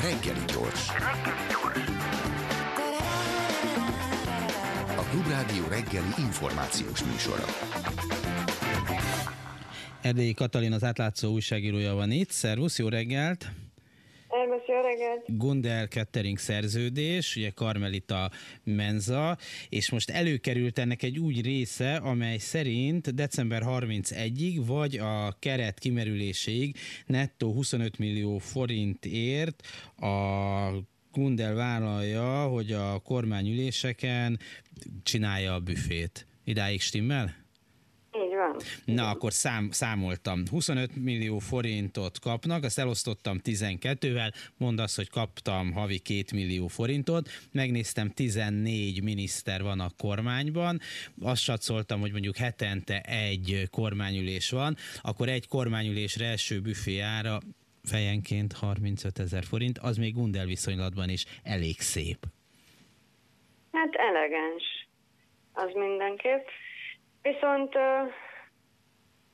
Reggeli gyors. A Klubrádió reggeli információs műsora. Erdélyi Katalin az átlátszó újságírója van itt. Szervusz, jó reggelt! Szervusz, jó reggelt! Gundel Kettering szerződés, ugye Karmelita Menza, és most előkerült ennek egy úgy része, amely szerint december 31-ig, vagy a keret kimerüléséig nettó 25 millió forintért a Gundel vállalja, hogy a kormányüléseken csinálja a büfét. Idáig stimmel? Na, akkor szám, számoltam. 25 millió forintot kapnak, azt elosztottam 12-vel, mondd azt, hogy kaptam havi 2 millió forintot, megnéztem, 14 miniszter van a kormányban, azt satszoltam, hogy mondjuk hetente egy kormányülés van, akkor egy kormányülésre első büfé ára fejenként 35 ezer forint, az még Gundel viszonylatban is elég szép. Hát elegáns, az mindenképp. Viszont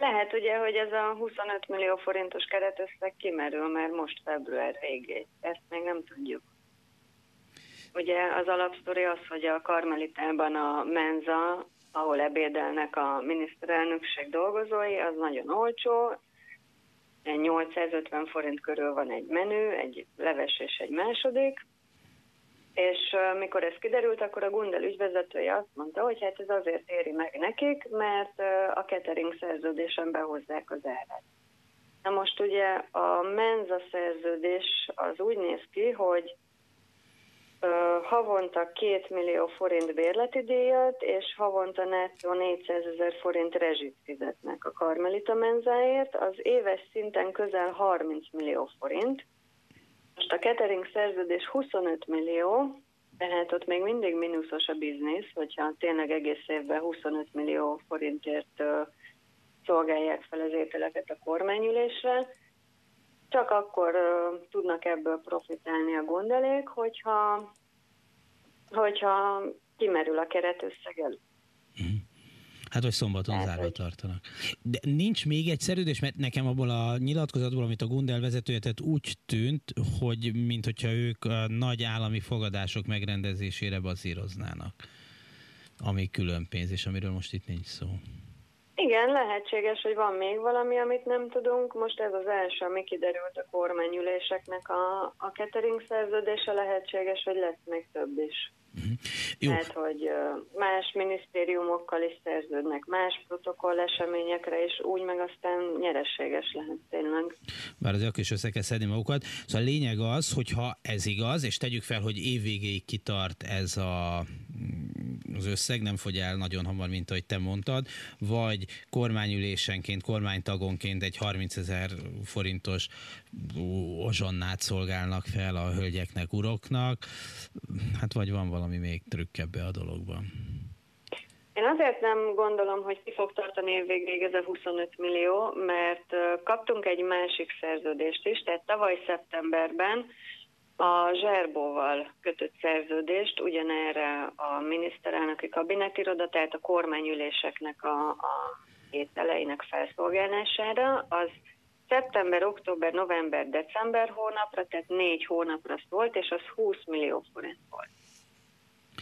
lehet ugye, hogy ez a 25 millió forintos keretösszeg kimerül, mert most február végé. Ezt még nem tudjuk. Ugye az alapsztori az, hogy a Karmelitában a menza, ahol ebédelnek a miniszterelnökség dolgozói, az nagyon olcsó, 850 forint körül van egy menü, egy leves és egy második, és mikor ez kiderült, akkor a Gundel ügyvezetője azt mondta, hogy hát ez azért éri meg nekik, mert a catering szerződésen behozzák az árat. Na most ugye a menza szerződés az úgy néz ki, hogy havonta 2 millió forint bérleti díjat, és havonta nettó 400 ezer forint rezsit fizetnek a Karmelita menzáért, az éves szinten közel 30 millió forint, most a catering szerződés 25 millió, tehát ott még mindig mínuszos a biznisz, hogyha tényleg egész évben 25 millió forintért szolgálják fel az ételeket a kormányülésre. Csak akkor tudnak ebből profitálni a gondelék, hogyha, hogyha kimerül a keretösszeg előtt. Hát, hogy szombaton hát, zárva tartanak. De nincs még egy szerződés, mert nekem abból a nyilatkozatból, amit a Gundel vezetője tett, úgy tűnt, hogy mintha ők a nagy állami fogadások megrendezésére bazíroznának, ami külön pénz, és amiről most itt nincs szó. Igen, lehetséges, hogy van még valami, amit nem tudunk. Most ez az első, ami kiderült a kormányüléseknek a, a catering szerződése, lehetséges, hogy lesz még több is. Uh-huh. Jó. Tehát, hogy más minisztériumokkal is szerződnek, más protokoll eseményekre, és úgy meg aztán nyerességes lehet tényleg. Bár az is össze kell szedni magukat. Szóval a lényeg az, hogyha ez igaz, és tegyük fel, hogy évvégéig kitart ez a az összeg nem fogy el nagyon hamar, mint ahogy te mondtad, vagy kormányülésenként, kormánytagonként egy 30 ezer forintos ozsonnát szolgálnak fel a hölgyeknek, uroknak, hát vagy van valami még trükk ebbe a dologban. Én azért nem gondolom, hogy ki fog tartani évvégéig ez a 25 millió, mert kaptunk egy másik szerződést is, tehát tavaly szeptemberben a Zserbóval kötött szerződést ugyanerre a miniszterelnöki kabinetiroda, tehát a kormányüléseknek a, a ételeinek felszolgálására, az szeptember, október, november, december hónapra, tehát négy hónapra szólt, és az 20 millió forint volt.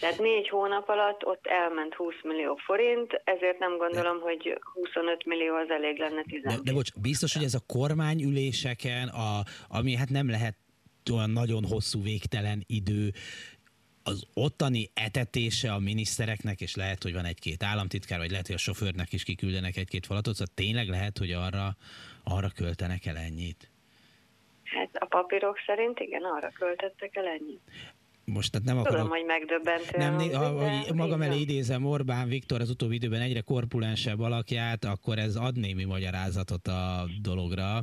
Tehát négy hónap alatt ott elment 20 millió forint, ezért nem gondolom, de, hogy 25 millió az elég lenne 10 de, de bocs, biztos, hogy ez a kormányüléseken, a, ami hát nem lehet olyan nagyon hosszú, végtelen idő, az ottani etetése a minisztereknek, és lehet, hogy van egy-két államtitkár, vagy lehet, hogy a sofőrnek is kiküldenek egy-két falatot, szóval tényleg lehet, hogy arra, arra költenek el ennyit? Hát a papírok szerint igen, arra költettek el ennyit. Most tehát nem akarok... Tudom, hogy megdöbbentő. Nem, hogy magam elé idézem Orbán Viktor az utóbbi időben egyre korpulensebb alakját, akkor ez ad némi magyarázatot a dologra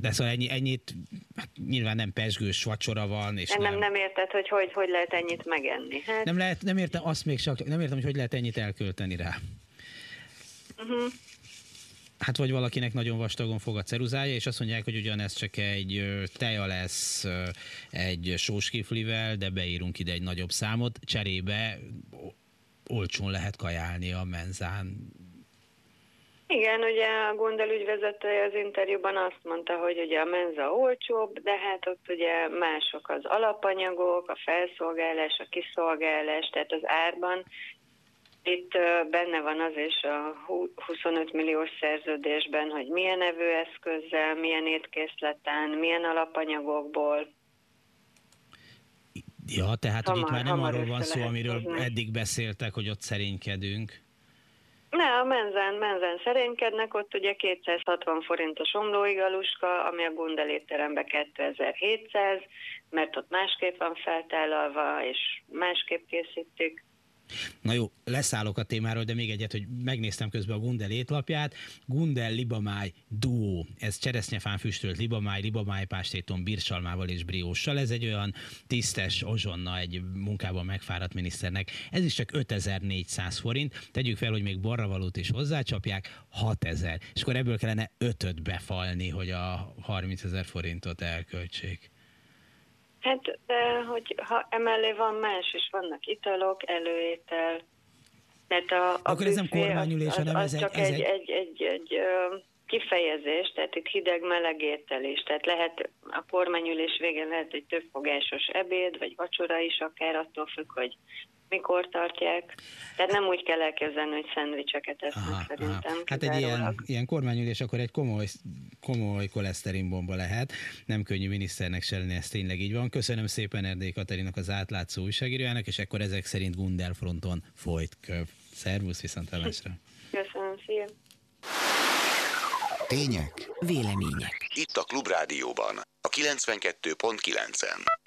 de szóval ennyi, ennyit, hát nyilván nem pesgős vacsora van. És nem, nem, nem érted, hogy, hogy hogy lehet ennyit megenni. Hát... Nem, lehet, nem értem azt még csak, nem értem, hogy hogy lehet ennyit elkölteni rá. Uh-huh. Hát vagy valakinek nagyon vastagon fog a ceruzája, és azt mondják, hogy ugyanez csak egy teja lesz egy sóskiflivel, de beírunk ide egy nagyobb számot, cserébe olcsón lehet kajálni a menzán Igen, ugye a Gundel ügyvezetője az interjúban azt mondta, hogy ugye a menza olcsóbb, de hát ott ugye mások az alapanyagok, a felszolgálás, a kiszolgálás, tehát az árban itt benne van az is a 25 milliós szerződésben, hogy milyen evőeszközzel, milyen étkészleten, milyen alapanyagokból. Ja, tehát hamar, itt már nem arról van szó, amiről eddig beszéltek, hogy ott szerénykedünk. Ne, a menzen, menzen szerénykednek, ott ugye 260 forintos omlóigaluska, ami a Gundel étterembe 2700, mert ott másképp van feltállalva, és másképp készítik. Na jó, leszállok a témáról, de még egyet, hogy megnéztem közben a Gundel étlapját. Gundel libamáj duó. Ez cseresznyefán füstölt libamáj, libamáj pástéton, bircsalmával és brióssal. Ez egy olyan tisztes ozsonna egy munkában megfáradt miniszternek. Ez is csak 5400 forint. Tegyük fel, hogy még borravalót is hozzácsapják, 6000. És akkor ebből kellene ötöt befalni, hogy a 30 ezer forintot elköltsék. Hát, de hogy ha emellé van más, és vannak italok, előétel, mert a, a Akkor ez nem kormányülés, hanem ez, csak egy, egy, egy, egy, egy kifejezés, tehát itt hideg-meleg étel is, tehát lehet a kormányülés végén lehet egy többfogásos ebéd, vagy vacsora is akár, attól függ, hogy mikor tartják. Tehát nem úgy kell elképzelni, hogy szendvicseket esznek aha, szerintem. Aha. Hát egy ilyen, ilyen kormányülés akkor egy komoly, komoly koleszterinbomba lehet. Nem könnyű miniszternek se lenni, ez tényleg így van. Köszönöm szépen Erdély Katarinak az átlátszó újságírójának, és akkor ezek szerint Gundel fronton folyt köv. Szervusz, viszontlátásra. Köszönöm, szia. Tények, vélemények. Itt a Klubrádióban, a 92.9-en.